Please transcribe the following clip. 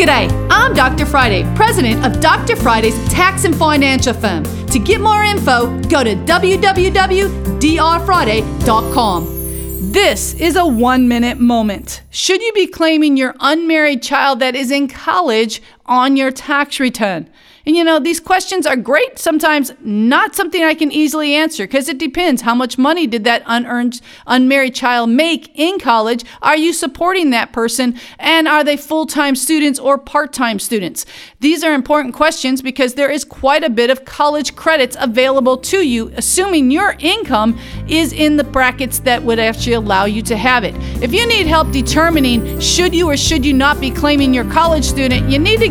G'day, I'm Dr. Friday, president of Dr. Friday's tax and financial firm. To get more info, go to www.drfriday.com. This is a one minute moment. Should you be claiming your unmarried child that is in college on your tax return? And you know, these questions are great, sometimes not something I can easily answer because it depends. How much money did that unearned, unmarried child make in college? Are you supporting that person? And are they full time students or part time students? These are important questions because there is quite a bit of college credits available to you, assuming your income is in the brackets that would actually allow you to have it. If you need help determining should you or should you not be claiming your college student, you need to